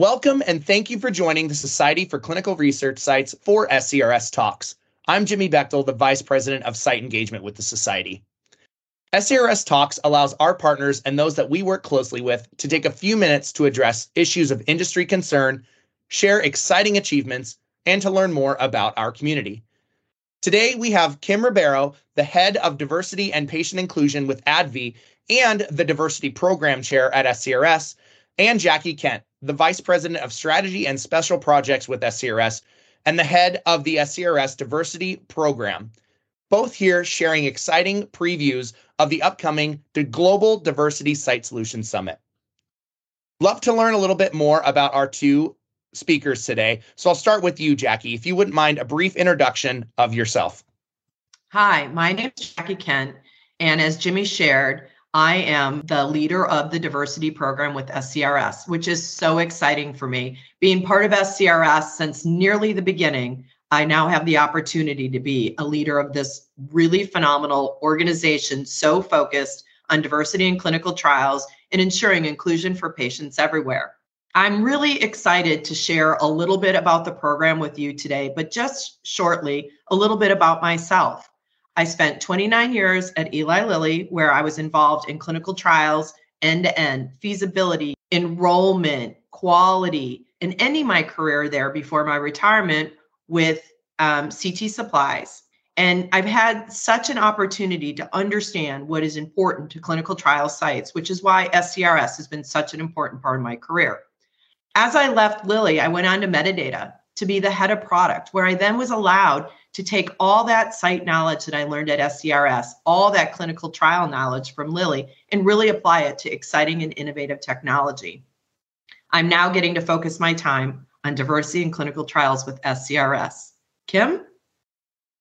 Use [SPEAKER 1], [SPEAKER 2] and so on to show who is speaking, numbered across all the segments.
[SPEAKER 1] Welcome and thank you for joining the Society for Clinical Research Sites for SCRS Talks. I'm Jimmy Bechtel, the Vice President of Site Engagement with the Society. SCRS Talks allows our partners and those that we work closely with to take a few minutes to address issues of industry concern, share exciting achievements, and to learn more about our community. Today, we have Kim Ribeiro, the head of diversity and patient inclusion with AbbVie and the diversity program chair at SCRS, and Jackie Kent, the vice president of strategy and special projects with SCRS and the head of the SCRS diversity program. Both here sharing exciting previews of the upcoming the Global Diversity Site Solutions Summit. Love to learn a little bit more about our two speakers today. So I'll start with you, Jackie, if you wouldn't mind a brief introduction of yourself.
[SPEAKER 2] Hi, my name is Jackie Kent. And as Jimmy shared, I am the leader of the diversity program with SCRS, which is so exciting for me. Being part of SCRS since nearly the beginning, I now have the opportunity to be a leader of this really phenomenal organization, so focused on diversity in clinical trials and ensuring inclusion for patients everywhere. I'm really excited to share a little bit about the program with you today, but just shortly, a little bit about myself. I spent 29 years at Eli Lilly, where I was involved in clinical trials, end to end, feasibility, enrollment, quality, and ending my career there before my retirement with um, CT supplies. And I've had such an opportunity to understand what is important to clinical trial sites, which is why SCRS has been such an important part of my career. As I left Lilly, I went on to Medidata to be the head of product, where I then was allowed to take all that site knowledge that I learned at SCRS, all that clinical trial knowledge from Lilly, and really apply it to exciting and innovative technology. I'm now getting to focus my time on diversity in clinical trials with SCRS. Kim?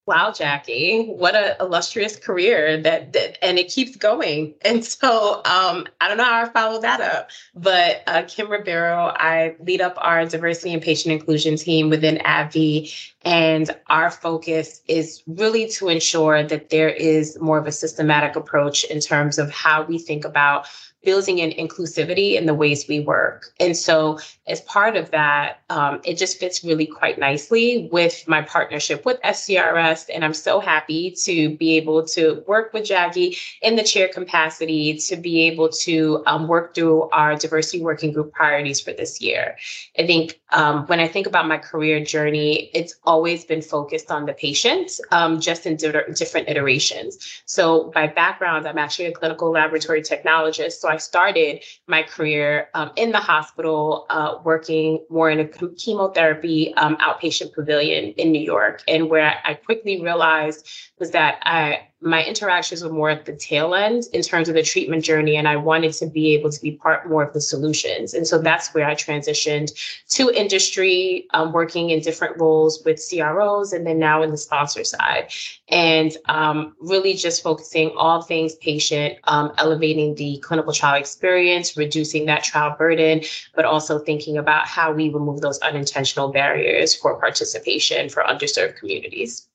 [SPEAKER 3] Wow, Jackie, what an illustrious career that, that and it keeps going. And so um, I don't know how I follow that up, but uh, Kim Ribeiro, I lead up our diversity and patient inclusion team within AbbVie. And our focus is really to ensure that there is more of a systematic approach in terms of how we think about building in inclusivity in the ways we work. And so, as part of that, um, it just fits really quite nicely with my partnership with SCRS. And I'm so happy to be able to work with Jackie in the chair capacity to be able to um, work through our diversity working group priorities for this year. I think um, when I think about my career journey, it's always been focused on the patient, um, just in di- different iterations. So, by background, I'm actually a clinical laboratory technologist. So, I started my career um, in the hospital, uh, working more in a chemotherapy um, outpatient pavilion in New York. And where I quickly realized was that I my interactions were more at the tail end in terms of the treatment journey and i wanted to be able to be part more of the solutions. And so that's where i transitioned to industry um, working in different roles with cros and then now in the sponsor side. And um, really just focusing all things patient um, elevating the clinical trial experience reducing that trial burden but also thinking about how we remove those unintentional barriers for participation for underserved communities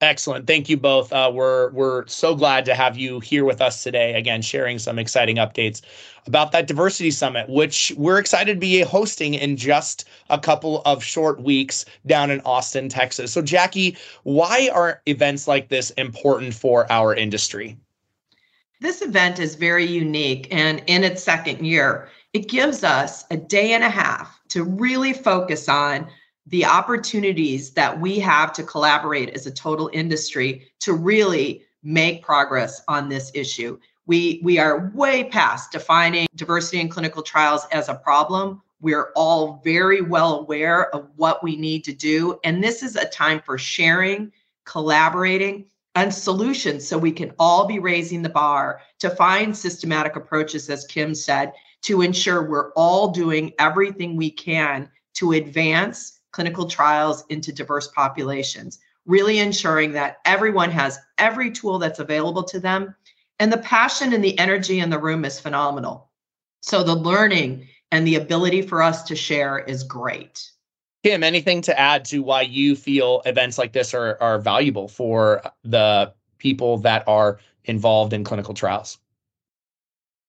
[SPEAKER 1] Excellent. Thank you both. Uh, we're we're so glad to have you here with us today. Again, sharing some exciting updates about that diversity summit, which we're excited to be hosting in just a couple of short weeks down in Austin, Texas. So, Jackie, why are events like this important for our industry?
[SPEAKER 2] This event is very unique, and in its second year, it gives us a day and a half to really focus on the opportunities that we have to collaborate as a total industry to really make progress on this issue. We, we are way past defining diversity in clinical trials as a problem. We're all very well aware of what we need to do. And this is a time for sharing, collaborating, and solutions so we can all be raising the bar to find systematic approaches, as Kim said, to ensure we're all doing everything we can to advance clinical trials into diverse populations, really ensuring that everyone has every tool that's available to them. And the passion and the energy in the room is phenomenal. So the learning and the ability for us to share is great.
[SPEAKER 1] Kim, anything to add to why you feel events like this are, are valuable for the people that are involved in clinical trials?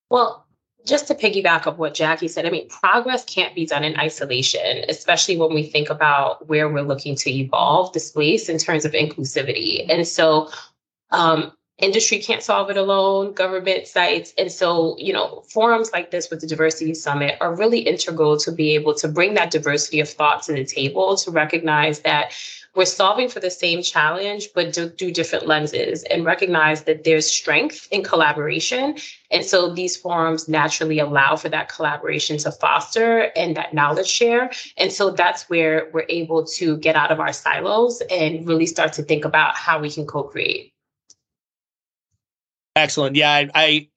[SPEAKER 3] Well, just to piggyback of what Jackie said, I mean, progress can't be done in isolation, especially when we think about where we're looking to evolve the space in terms of inclusivity. And so, um, industry can't solve it alone, government sites. And so, you know, forums like this with the Diversity Summit are really integral to be able to bring that diversity of thought to the table to recognize that we're solving for the same challenge, but do, do different lenses and recognize that there's strength in collaboration. And so these forums naturally allow for that collaboration to foster and that knowledge share. And so that's where we're able to get out of our silos and really start to think about how we can co create.
[SPEAKER 1] Excellent. Yeah, I, I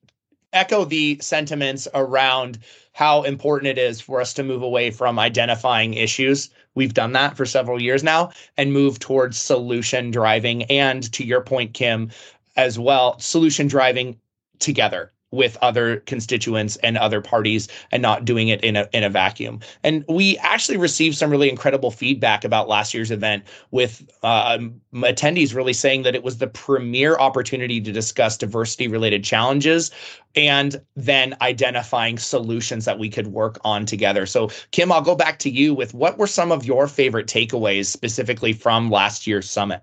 [SPEAKER 1] echo the sentiments around how important it is for us to move away from identifying issues. We've done that for several years now and move towards solution driving. And to your point, Kim, as well, solution driving together with other constituents and other parties and not doing it in a in a vacuum. And we actually received some really incredible feedback about last year's event with uh, attendees really saying that it was the premier opportunity to discuss diversity related challenges and then identifying solutions that we could work on together. So Kim, I'll go back to you with what were some of your favorite takeaways specifically from last year's summit?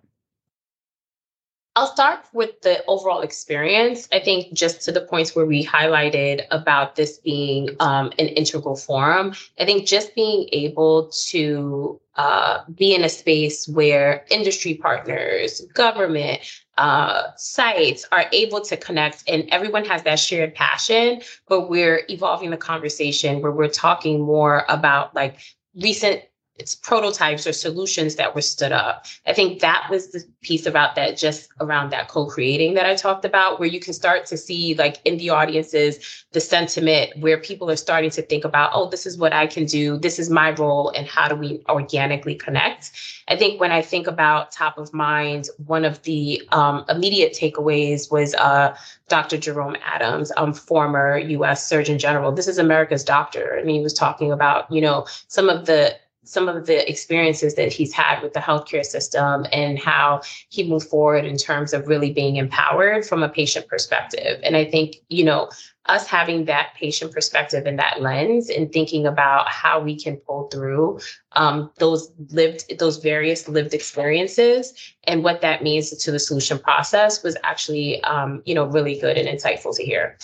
[SPEAKER 3] I'll start with the overall experience. I think just to the points where we highlighted about this being um, an integral forum, I think just being able to uh, be in a space where industry partners, government, uh, sites are able to connect and everyone has that shared passion, but we're evolving the conversation where we're talking more about like recent it's prototypes or solutions that were stood up. I think that was the piece about that, just around that co-creating that I talked about, where you can start to see like in the audiences, the sentiment where people are starting to think about, oh, this is what I can do, this is my role, and how do we organically connect? I think when I think about top of mind, one of the um, immediate takeaways was uh, Dr. Jerome Adams, um, former U.S. Surgeon General. This is America's doctor, and he was talking about, you know, some of the some of the experiences that he's had with the healthcare system and how he moved forward in terms of really being empowered from a patient perspective. And I think, you know, us having that patient perspective and that lens and thinking about how we can pull through um, those lived those various lived experiences and what that means to the solution process was actually um, you know really good and insightful to hear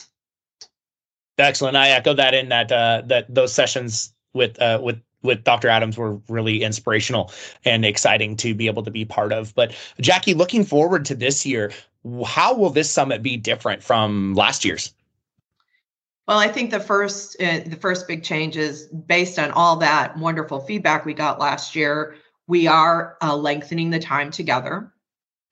[SPEAKER 1] excellent i echo that in that uh, that those sessions with uh, with with Dr. Adams were really inspirational and exciting to be able to be part of. But Jackie, looking forward to this year, how will this summit be different from last year's?
[SPEAKER 2] Well, I think the first uh, the first big change is based on all that wonderful feedback we got last year. We are uh, lengthening the time together.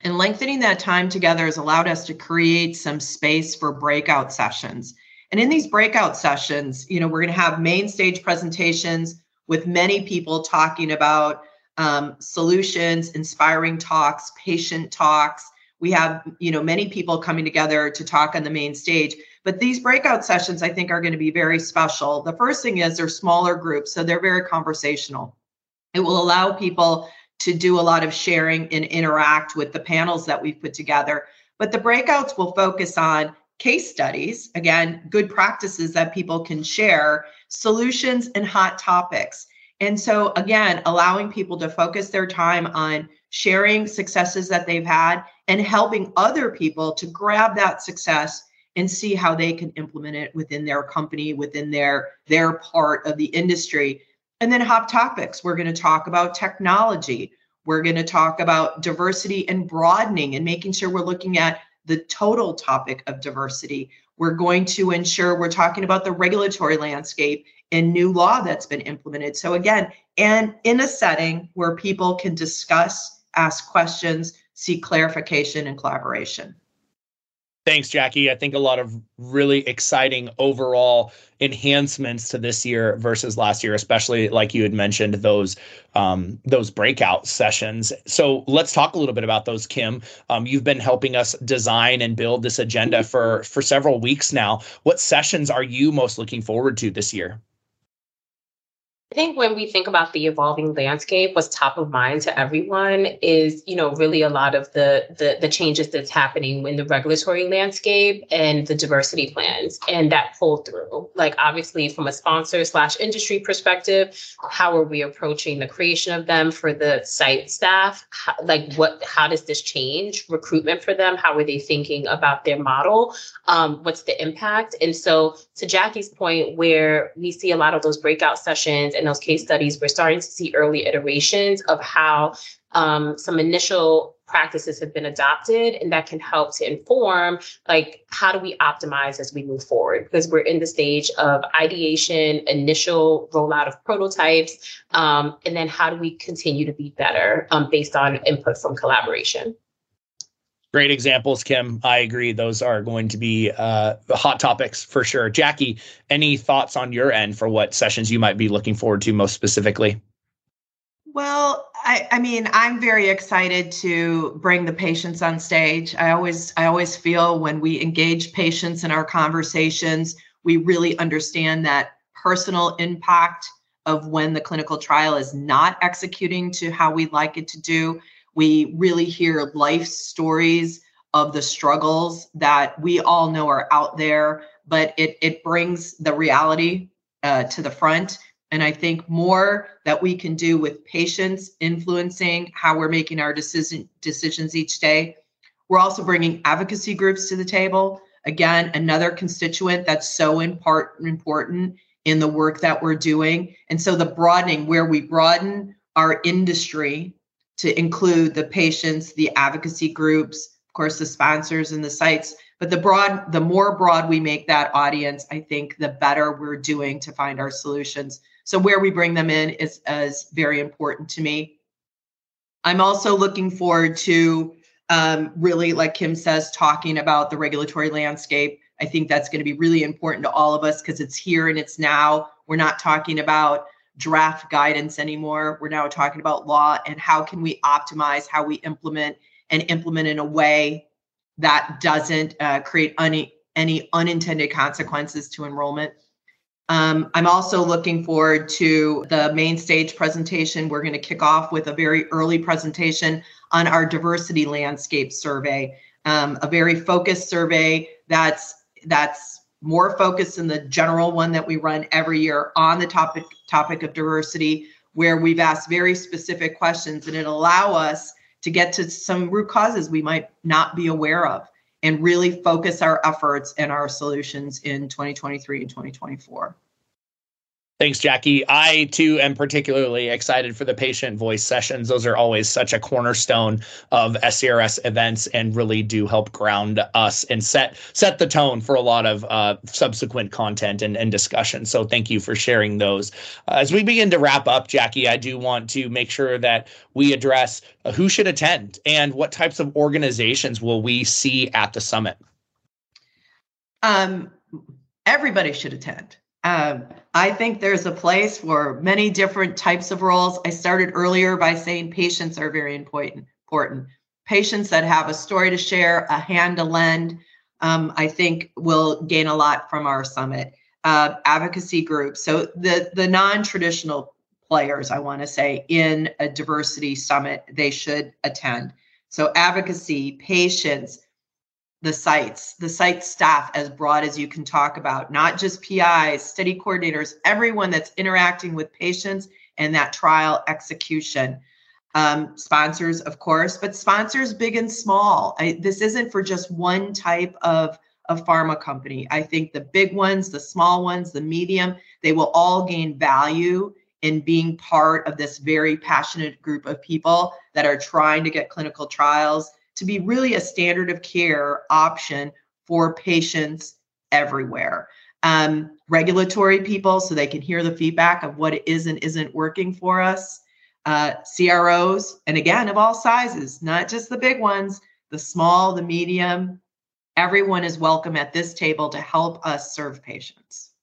[SPEAKER 2] And lengthening that time together has allowed us to create some space for breakout sessions. And in these breakout sessions, you know, we're going to have main stage presentations with many people talking about um, solutions, inspiring talks, patient talks. We have, you know, many people coming together to talk on the main stage. But these breakout sessions, I think, are going to be very special. The first thing is they're smaller groups, so they're very conversational. It will allow people to do a lot of sharing and interact with the panels that we've put together. But the breakouts will focus on case studies, again, good practices that people can share, solutions, and hot topics. And so, again, allowing people to focus their time on sharing successes that they've had and helping other people to grab that success and see how they can implement it within their company, within their their part of the industry. And then hot topics, we're going to talk about technology. We're going to talk about diversity and broadening and making sure we're looking at the total topic of diversity. We're going to ensure we're talking about the regulatory landscape and new law that's been implemented. So, again, and in a setting where people can discuss, ask questions, seek clarification and collaboration.
[SPEAKER 1] Thanks, Jackie. I think a lot of really exciting overall enhancements to this year versus last year, especially like you had mentioned those um, those breakout sessions. So let's talk a little bit about those, Kim. Um, you've been helping us design and build this agenda for for several weeks now. What sessions are you most looking forward to this year?
[SPEAKER 3] I think when we think about the evolving landscape, what's top of mind to everyone is, you know, really a lot of the the, the changes that's happening in the regulatory landscape and the diversity plans and that pull through. Like obviously from a sponsor slash industry perspective, how are we approaching the creation of them for the site staff? How, like what how does this change recruitment for them? How are they thinking about their model? Um, what's the impact? And so to Jackie's point, where we see a lot of those breakout sessions and those case studies, we're starting to see early iterations of how um, some initial practices have been adopted and that can help to inform like how do we optimize as we move forward? Because we're in the stage of ideation initial rollout of prototypes um, and then how do we continue to be better um, based on input from collaboration
[SPEAKER 1] Great examples, Kim. I agree. Those are going to be uh, hot topics for sure. Jackie, any thoughts on your end for what sessions you might be looking forward to most specifically?
[SPEAKER 2] Well, I, I, mean, I'm very excited to bring the patients on stage. I always, I always feel when we engage patients in our conversations, we really understand that personal impact of when the clinical trial is not executing to how we'd like it to do we really hear life stories of the struggles that we all know are out there, but it, it brings the reality uh, to the front. And I think more that we can do with patients influencing how we're making our decision decisions each day. We're also bringing advocacy groups to the table. Again, another constituent that's so important important in the work that we're doing. And so the broadening, where we broaden our industry to include the patients, the advocacy groups, of course, the sponsors and the sites. But the broad, the more broad we make that audience, I think the better we're doing to find our solutions. So where we bring them in is, is very important to me. I'm also looking forward to um, really, like Kim says, talking about the regulatory landscape. I think that's going to be really important to all of us because it's here and it's now. We're not talking about draft guidance anymore. We're now talking about law and how can we optimize how we implement and implement in a way that doesn't uh, create any, any unintended consequences to enrollment. Um, I'm also looking forward to the main stage presentation. We're going to kick off with a very early presentation on our diversity landscape survey, um, a very focused survey that's that's more focused than the general one that we run every year on the topic topic of diversity, where we've asked very specific questions and it allow us to get to some root causes we might not be aware of and really focus our efforts and our solutions in 2023 and 2024.
[SPEAKER 1] Thanks, Jackie. I too am particularly excited for the patient voice sessions. Those are always such a cornerstone of SCRS events and really do help ground us and set set the tone for a lot of uh, subsequent content and, and discussion. So thank you for sharing those. Uh, as we begin to wrap up, Jackie, I do want to make sure that we address uh, who should attend and what types of organizations will we see at the summit.
[SPEAKER 2] Um, everybody should attend. Um, I think there's a place for many different types of roles. I started earlier by saying patients are very important. Important patients that have a story to share, a hand to lend. Um, I think will gain a lot from our summit. Uh, advocacy groups, so the the non-traditional players, I want to say, in a diversity summit, they should attend. So advocacy, patients, the sites, the site staff as broad as you can talk about, not just PIs, study coordinators, everyone that's interacting with patients and that trial execution. Um, sponsors, of course, but sponsors big and small. I, this isn't for just one type of, of pharma company. I think the big ones, the small ones, the medium, they will all gain value in being part of this very passionate group of people that are trying to get clinical trials to be really a standard of care option for patients everywhere. Um, regulatory people, so they can hear the feedback of what is and isn't working for us. Uh, CROs, and again, of all sizes, not just the big ones, the small, the medium. Everyone is welcome at this table to help us serve patients.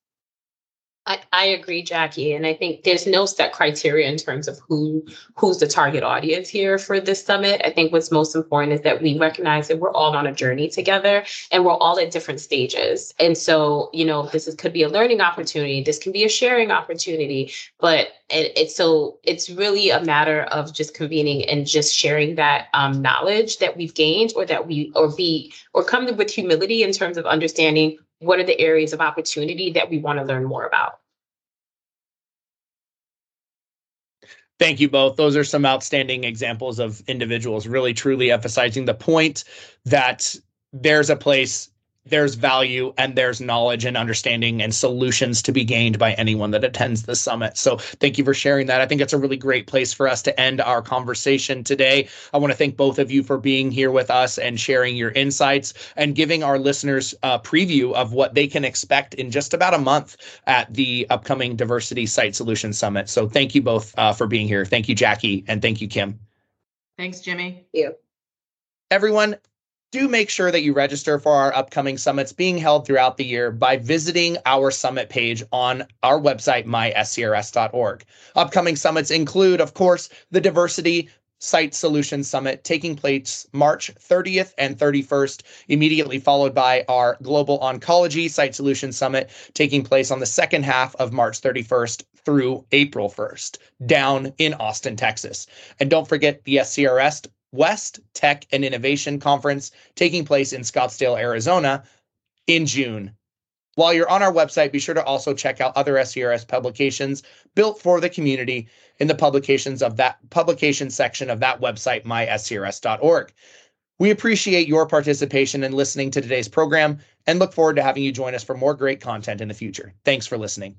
[SPEAKER 3] I, I agree, Jackie, and I think there's no set criteria in terms of who who's the target audience here for this summit. I think what's most important is that we recognize that we're all on a journey together, and we're all at different stages. And so, you know, this is, could be a learning opportunity, this can be a sharing opportunity, but it, it's so it's really a matter of just convening and just sharing that um, knowledge that we've gained, or that we or be or come with humility in terms of understanding what are the areas of opportunity that we want to learn more about.
[SPEAKER 1] Thank you both. Those are some outstanding examples of individuals really truly emphasizing the point that there's a place there's value and there's knowledge and understanding and solutions to be gained by anyone that attends the summit. So thank you for sharing that. I think it's a really great place for us to end our conversation today. I want to thank both of you for being here with us and sharing your insights and giving our listeners a preview of what they can expect in just about a month at the upcoming Diversity Site Solution Summit. So thank you both uh, for being here. Thank you, Jackie, and thank you, Kim.
[SPEAKER 2] Thanks, Jimmy.
[SPEAKER 3] Thank you.
[SPEAKER 1] Everyone, do make sure that you register for our upcoming summits being held throughout the year by visiting our summit page on our website, myscrs.org. Upcoming summits include, of course, the Diversity Site Solutions Summit taking place March 30th and 31st, immediately followed by our Global Oncology Site Solutions Summit taking place on the second half of March 31st through April 1st, down in Austin, Texas. And don't forget the SCRS West Tech and Innovation Conference taking place in Scottsdale, Arizona in June. While you're on our website, be sure to also check out other SCRS publications built for the community in the publications of that publication section of that website, myscrs.org. We appreciate your participation in listening to today's program and look forward to having you join us for more great content in the future. Thanks for listening.